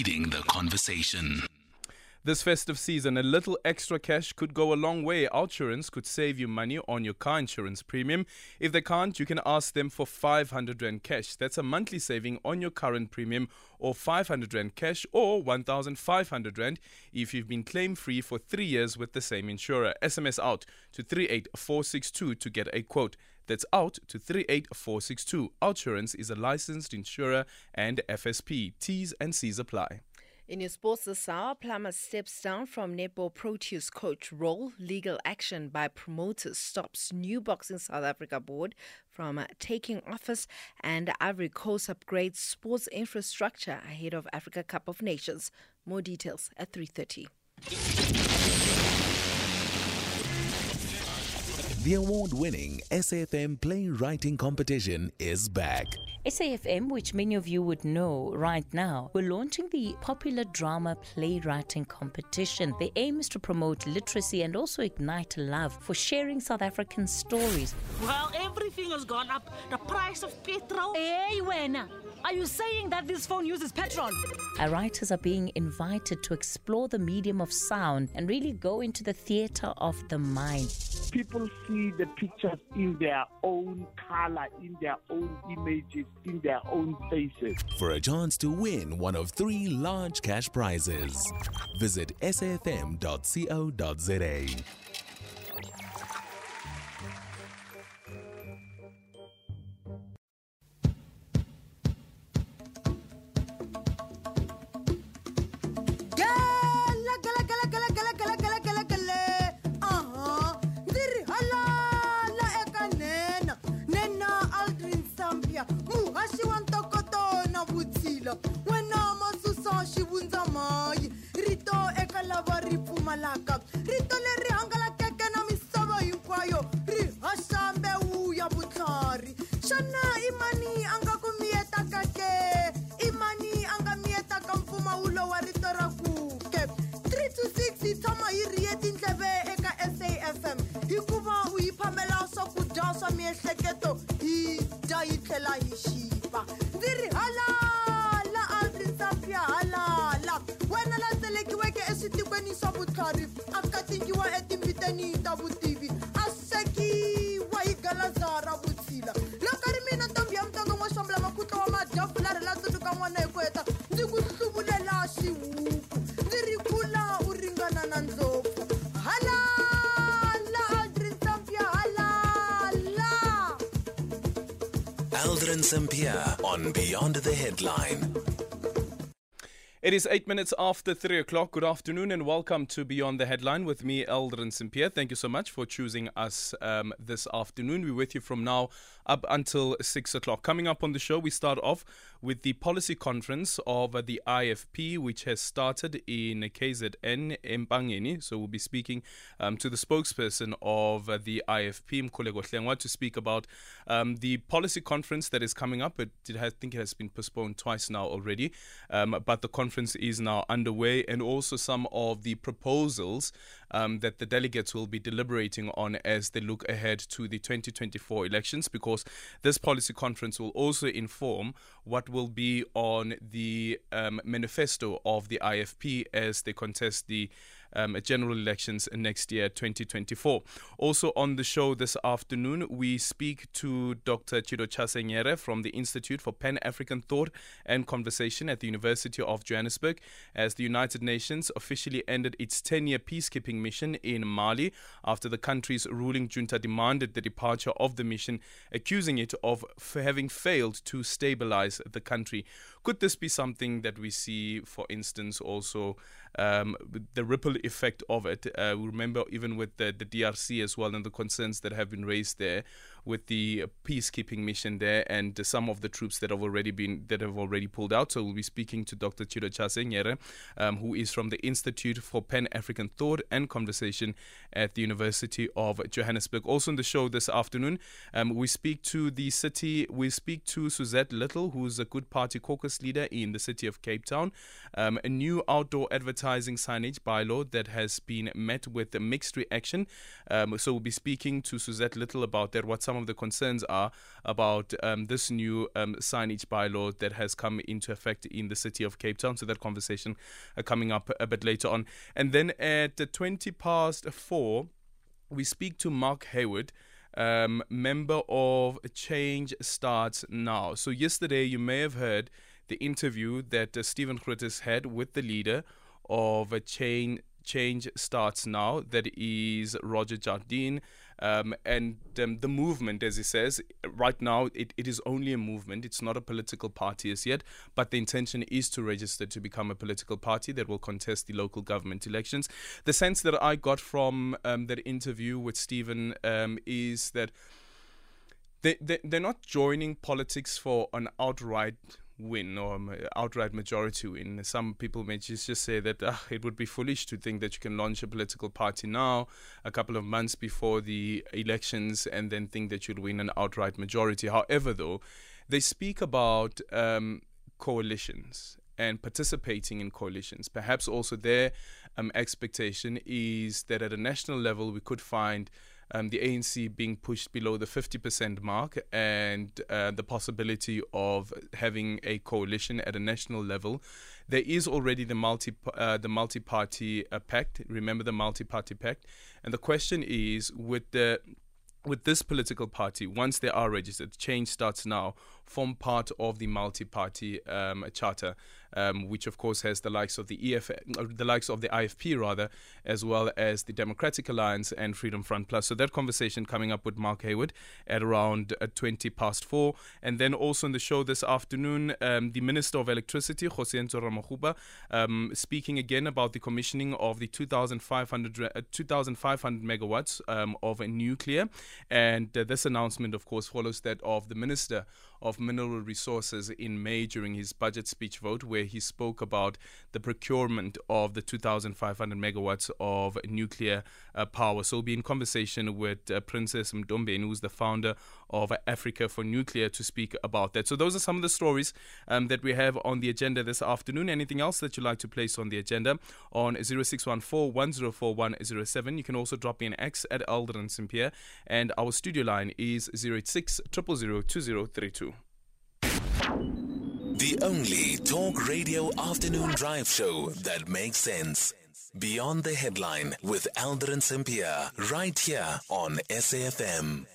leading the conversation. This festive season, a little extra cash could go a long way. Outsurance could save you money on your car insurance premium. If they can't, you can ask them for 500 Rand cash. That's a monthly saving on your current premium, or 500 Rand cash, or 1,500 Rand if you've been claim free for three years with the same insurer. SMS out to 38462 to get a quote. That's out to 38462. Outsurance is a licensed insurer and FSP. T's and C's apply. In your sports this hour, Plummer steps down from Netball Proteas coach role. Legal action by promoters stops new Boxing South Africa board from uh, taking office, and Ivory Coast upgrades sports infrastructure ahead of Africa Cup of Nations. More details at 3:30. The award winning SAFM playwriting competition is back. SAFM, which many of you would know right now, we're launching the popular drama playwriting competition. The aim is to promote literacy and also ignite love for sharing South African stories. Well, everything has gone up. The price of petrol. Hey, Wena, are you saying that this phone uses petrol? Our writers are being invited to explore the medium of sound and really go into the theatre of the mind. People see the pictures in their own color, in their own images, in their own faces. For a chance to win one of three large cash prizes, visit safm.co.za. Terence and Pierre on Beyond the Headline. It is eight minutes after three o'clock. Good afternoon and welcome to Beyond the Headline with me, Aldrin Sampear. Thank you so much for choosing us um, this afternoon. We're with you from now up until six o'clock. Coming up on the show, we start off with the policy conference of the IFP, which has started in KZN Empangeni. So we'll be speaking um, to the spokesperson of the IFP, Mkhuleko Hlengwa, to speak about um, the policy conference that is coming up. It, it has, I think it has been postponed twice now already, um, but the conference is now underway, and also some of the proposals um, that the delegates will be deliberating on as they look ahead to the 2024 elections, because this policy conference will also inform what will be on the um, manifesto of the IFP as they contest the um, general elections next year, 2024. Also on the show this afternoon, we speak to Dr. Chido Chasenyere from the Institute for Pan African Thought and Conversation at the University of Johannesburg as the United Nations officially ended its 10 year peacekeeping mission in Mali after the country's ruling junta demanded the departure of the mission, accusing it of having failed to stabilize the country. Could this be something that we see, for instance, also um, the ripple effect of it? Uh, remember even with the, the DRC as well and the concerns that have been raised there with the peacekeeping mission there and some of the troops that have already been that have already pulled out. So we'll be speaking to Dr. Chido Chasenyere, um, who is from the Institute for Pan African Thought and Conversation at the University of Johannesburg. Also on the show this afternoon, um, we speak to the city. We speak to Suzette Little, who's a good party caucus leader in the city of Cape Town. Um, a new outdoor advertising signage bylaw that has been met with a mixed reaction. Um, so we'll be speaking to Suzette Little about that, what some of the concerns are about um, this new um, signage bylaw that has come into effect in the city of Cape Town. So that conversation uh, coming up a bit later on. And then at 20 past four, we speak to Mark Heywood. Um, member of Change Starts Now. So, yesterday you may have heard the interview that uh, Stephen Grootes had with the leader of a Change change starts now. That is Roger Jardine. Um, and um, the movement, as he says, right now it, it is only a movement. It's not a political party as yet, but the intention is to register to become a political party that will contest the local government elections. The sense that I got from um, that interview with Stephen um, is that they, they, they're not joining politics for an outright win or outright majority win. Some people may just, just say that uh, it would be foolish to think that you can launch a political party now, a couple of months before the elections, and then think that you'll win an outright majority. However, though, they speak about um, coalitions and participating in coalitions. Perhaps also their um, expectation is that at a national level we could find um, the ANC being pushed below the 50% mark and uh, the possibility of having a coalition at a national level. There is already the multi uh, the multi-party uh, pact. Remember the multi-party pact, and the question is with the with this political party, once they are registered, change starts now, form part of the multi-party um, charter um, which of course has the likes of the EF, uh, the likes of the IFP rather, as well as the Democratic Alliance and Freedom Front Plus. So that conversation coming up with Mark Heywood at around uh, 20 past four, and then also in the show this afternoon, um, the Minister of Electricity, Kgosientsho Ramokgopa, um, speaking again about the commissioning of the 2,500 uh, 2,500 megawatts um, of a nuclear, and uh, this announcement, of course, follows that of the Minister of Mineral Resources in May during his budget speech vote, where he spoke about the procurement of the 2,500 megawatts of nuclear uh, power. So we'll be in conversation with uh, Princess Mthombeni, who's the founder of Africa for Nuclear, to speak about that. So those are some of the stories um, that we have on the agenda this afternoon. Anything else that you'd like to place on the agenda on 0614 1041 107. You can also drop me an X at Aldrin Sampear, and our studio line is 086 2032. The only talk radio afternoon drive show that makes sense. Beyond the headline with Aldrin Sampear, right here on SAFM.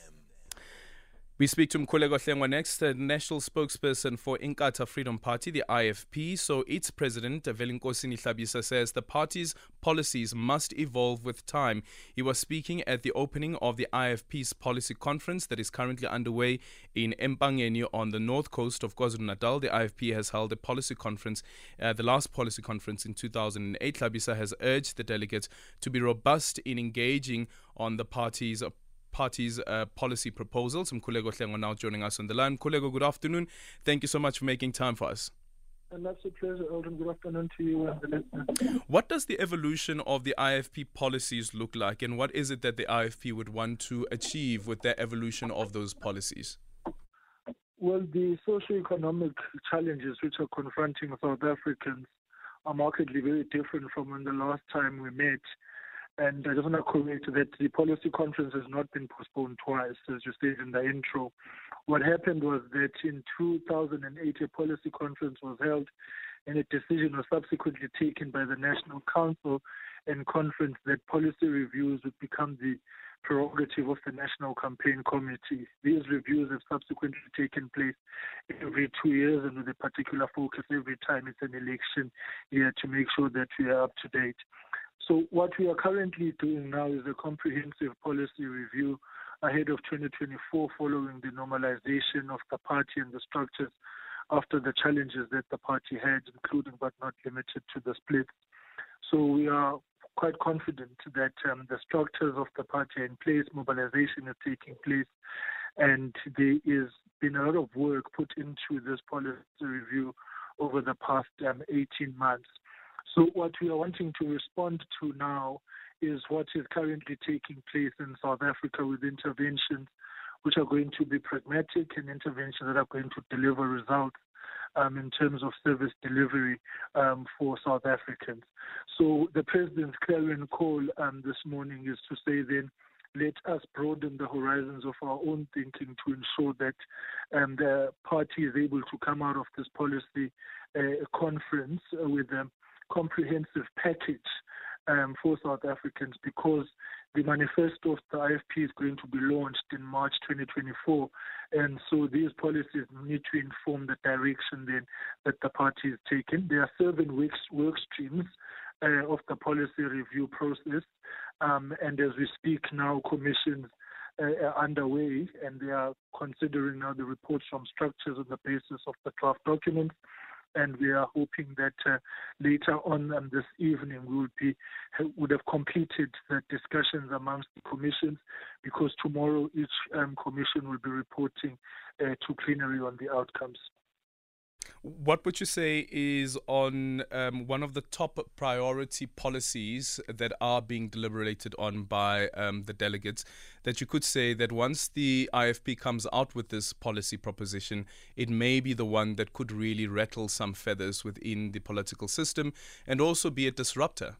We speak to Mkhuleko Hlengwa next, the national spokesperson for Inkatha Freedom Party, the IFP. So its president, Velenkosini Hlabisa, says the party's policies must evolve with time. He was speaking at the opening of the IFP's policy conference that is currently underway in Empangeni on the north coast of KwaZulu-Natal. The IFP has held a policy conference, uh, the last policy conference in 2008. Hlabisa has urged the delegates to be robust in engaging on the party's party's uh, policy proposals. Mkhuleko Hlengwa now joining us on the line. Mkhuleko, good afternoon. Thank you so much for making time for us. And that's a pleasure, Eldon. Good afternoon to you and the listeners. What does the evolution of the IFP policies look like, and what is it that the IFP would want to achieve with the evolution of those policies? Well, the socio-economic challenges which are confronting South Africans are markedly very different from when the last time we met. And I just want to correct that the policy conference has not been postponed twice, as you stated in the intro. What happened was that in 2008, a policy conference was held, and a decision was subsequently taken by the National Council and Conference that policy reviews would become the prerogative of the National Campaign Committee. These reviews have subsequently taken place every two years and with a particular focus every time it's an election year to make sure that we are up to date. So what we are currently doing now is a comprehensive policy review ahead of 2024 following the normalization of the party and the structures after the challenges that the party had, including but not limited to the split. So we are quite confident that um, the structures of the party are in place, mobilization is taking place, and there is been a lot of work put into this policy review over the past um, 18 months. So what we are wanting to respond to now is what is currently taking place in South Africa with interventions which are going to be pragmatic and interventions that are going to deliver results um, in terms of service delivery um, for South Africans. So the president's clarion call um, this morning is to say then let us broaden the horizons of our own thinking to ensure that um, the party is able to come out of this policy uh, conference with a comprehensive package um, for South Africans because the manifesto of the IFP is going to be launched in March 2024. And so these policies need to inform the direction then that the party is taking. There are seven work, work streams uh, of the policy review process. Um, and as we speak now, commissions uh, are underway and they are considering now the reports from structures on the basis of the draft documents and we are hoping that uh, later on um, this evening we will be would have completed the discussions amongst the commissions because tomorrow each um, commission will be reporting uh, to plenary on the outcomes. What would you say is on um, one of the top priority policies that are being deliberated on by um, the delegates? That you could say that once the IFP comes out with this policy proposition, it may be the one that could really rattle some feathers within the political system and also be a disruptor.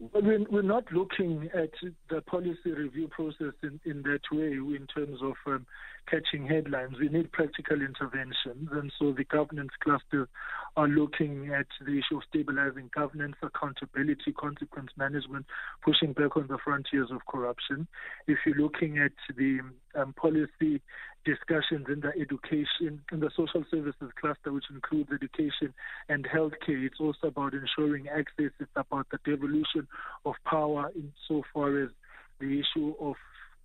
Well, we're not looking at the policy review process in, in that way in terms of um, catching headlines. We need practical interventions, and so the governance clusters are looking at the issue of stabilizing governance, accountability, consequence management, pushing back on the frontiers of corruption. If you're looking at the um, policy discussions in the education, in the social services cluster, which includes education and healthcare, it's also about ensuring access. It's about the devolution of power insofar as the issue of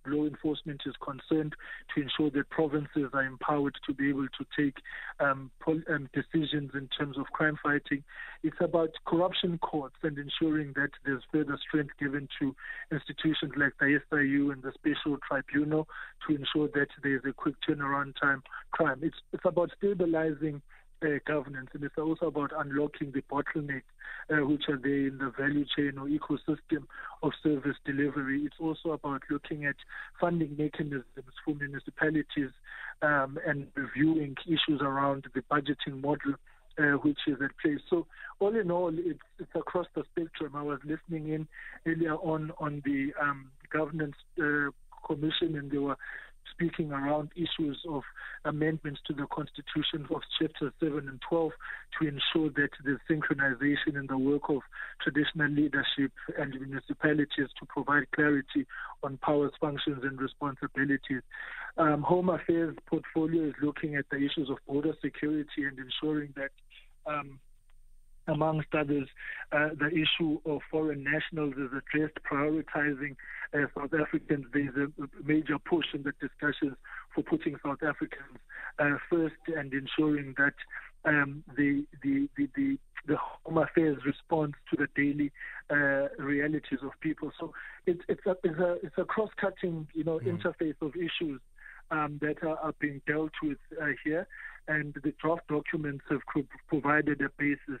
law enforcement is concerned to ensure that provinces are empowered to be able to take um, pol- um, decisions in terms of crime fighting. It's about corruption courts and ensuring that there's further strength given to institutions like the SIU and the Special Tribunal to ensure that there's a quick turnaround time crime. It's, it's about stabilizing uh, governance, and it's also about unlocking the bottlenecks uh, which are there in the value chain or ecosystem of service delivery. It's also about looking at funding mechanisms for municipalities um, and reviewing issues around the budgeting model. Uh, which is at play. So, all in all, it's, it's across the spectrum. I was listening in earlier on on the um, governance uh, commission, and they were speaking around issues of amendments to the Constitution of Chapter 7 and 12 to ensure that the synchronization in the work of traditional leadership and municipalities to provide clarity on powers, functions, and responsibilities. Um, Home Affairs portfolio is looking at the issues of border security and ensuring that um, amongst others, uh, the issue of foreign nationals is addressed, prioritizing uh, South Africans. There's a major push in the discussions for putting South Africans uh, first and ensuring that um, the, the, the, the, the Home Affairs response to the daily uh, realities of people. So it's, it's, a, it's, a, it's a cross-cutting, you know, mm. interface of issues um, that are, are, being dealt with uh, here and the draft documents have provided a basis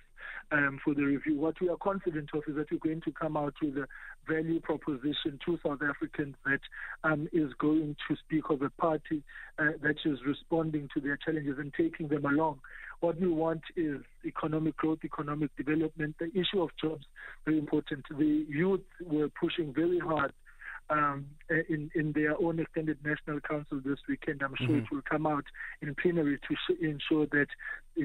um, for the review. What we are confident of is that we're going to come out with a value proposition to South Africans that um, is going to speak of a party uh, that is responding to their challenges and taking them along. What we want is economic growth, economic development. The issue of jobs, very important. The youth were pushing very hard um, in, in their own extended national council this weekend. I'm sure mm-hmm. it will come out in plenary to sh- ensure that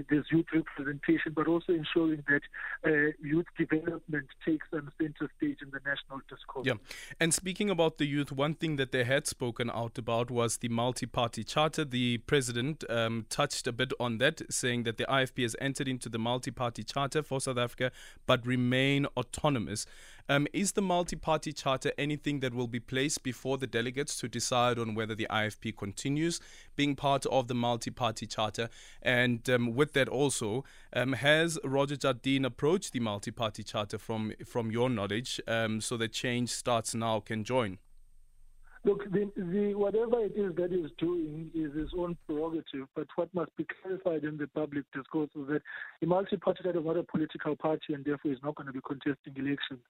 there's youth representation, but also ensuring that uh, youth development takes a center stage in the national discourse. Yeah. And speaking about the youth, one thing that they had spoken out about was the multi party charter. The president um, touched a bit on that, saying that the IFP has entered into the multi party charter for South Africa but remain autonomous. Um, is the multi party charter anything that will be placed before the delegates to decide on whether the IFP continues being part of the multi party charter? And um, with that, also, um, has Roger Jardine approached the multi party charter from, from your knowledge um, so that change starts now can join? Look, the, the, whatever it is that he's doing is his own prerogative, but what must be clarified in the public discourse is that the multi-party is not a political party and therefore is not going to be contesting elections.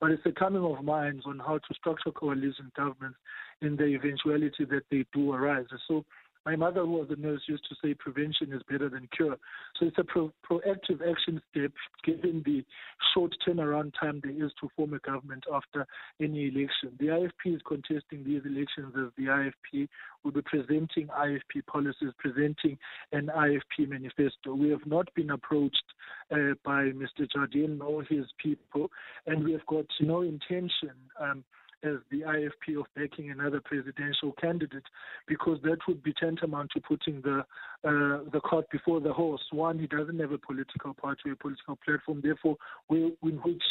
But it's a coming of minds on how to structure coalition governments in the eventuality that they do arise. So My mother, who was a nurse, used to say prevention is better than cure. So it's a pro- proactive action step given the short turnaround time there is to form a government after any election. The IFP is contesting these elections as the IFP will be presenting IFP policies, presenting an IFP manifesto. We have not been approached uh, by Mr. Jardine or his people, and we have got no intention. Um, as the IFP of backing another presidential candidate, because that would be tantamount to putting the uh, the cart before the horse. One, he doesn't have a political party, a political platform. Therefore, we, in which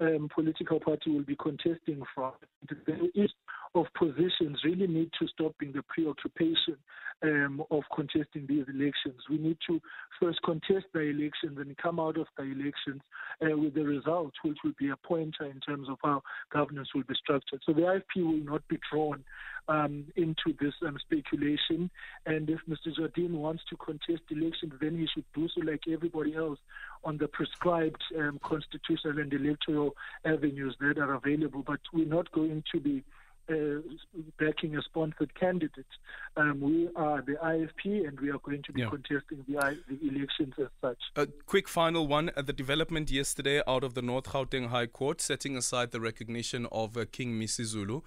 um, political party will be contesting from. The east of positions really need to stop in the preoccupation um, of contesting these elections. We need to first contest the elections and come out of the elections uh, with the result, which will be a pointer in terms of how governance will be structured. So the IFP will not be drawn um, into this um, speculation. And if Mr. Jardine wants to contest elections, then he should do so like everybody else on the prescribed um, constitutional and electoral avenues that are available. But we're not going to be uh, backing a sponsored candidate. Um, we are the IFP and we are going to be Yeah. contesting the, I- the elections as such. A quick final one. Uh, the development yesterday out of the North Gauteng High Court, setting aside the recognition of uh, King Misuzulu,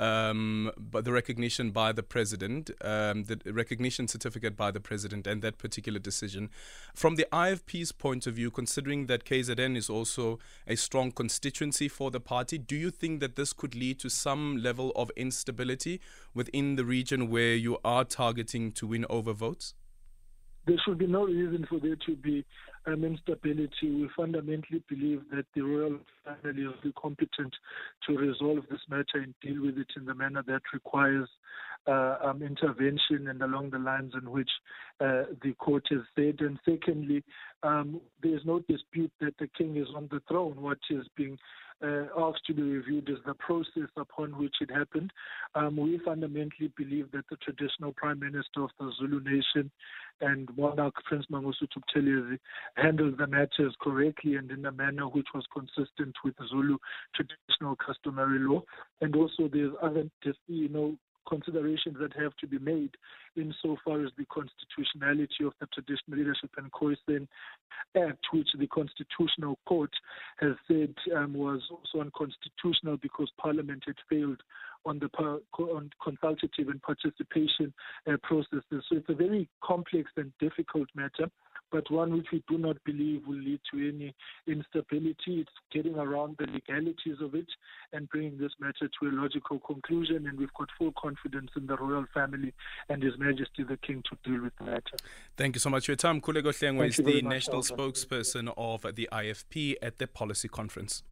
um, but the recognition by the president, um, the recognition certificate by the president, and that particular decision. From the IFP's point of view, considering that KZN is also a strong constituency for the party, do you think that this could lead to some level of instability within the region where you are targeting to win over votes? there should be no reason for there to be um, instability. We fundamentally believe that the royal family is competent to resolve this matter and deal with it in the manner that requires uh, um, intervention and along the lines in which uh, the court has said. And secondly, um, there is no dispute that the king is on the throne. What is being uh, asked to be reviewed is the process upon which it happened. Um, we fundamentally believe that the traditional prime minister of the Zulu nation and monarch Prince Mangosuthu Buthelezi handled the matters correctly and in a manner which was consistent with Zulu traditional customary law. And also, there's other, you know, considerations that have to be made insofar as the constitutionality of the Traditional Leadership and Khoisan Act, which the Constitutional Court has said um, was also unconstitutional because Parliament had failed on the par- on consultative and participation uh, processes. So it's a very complex and difficult matter, but one which we do not believe will lead to any instability. It's getting around the legalities of it and bringing this matter to a logical conclusion. And we've got full confidence in the royal family and His Majesty the King to deal with the matter. Thank you so much for your time. Mkhuleko Hlengwa is the national spokesperson of the IFP at the policy conference.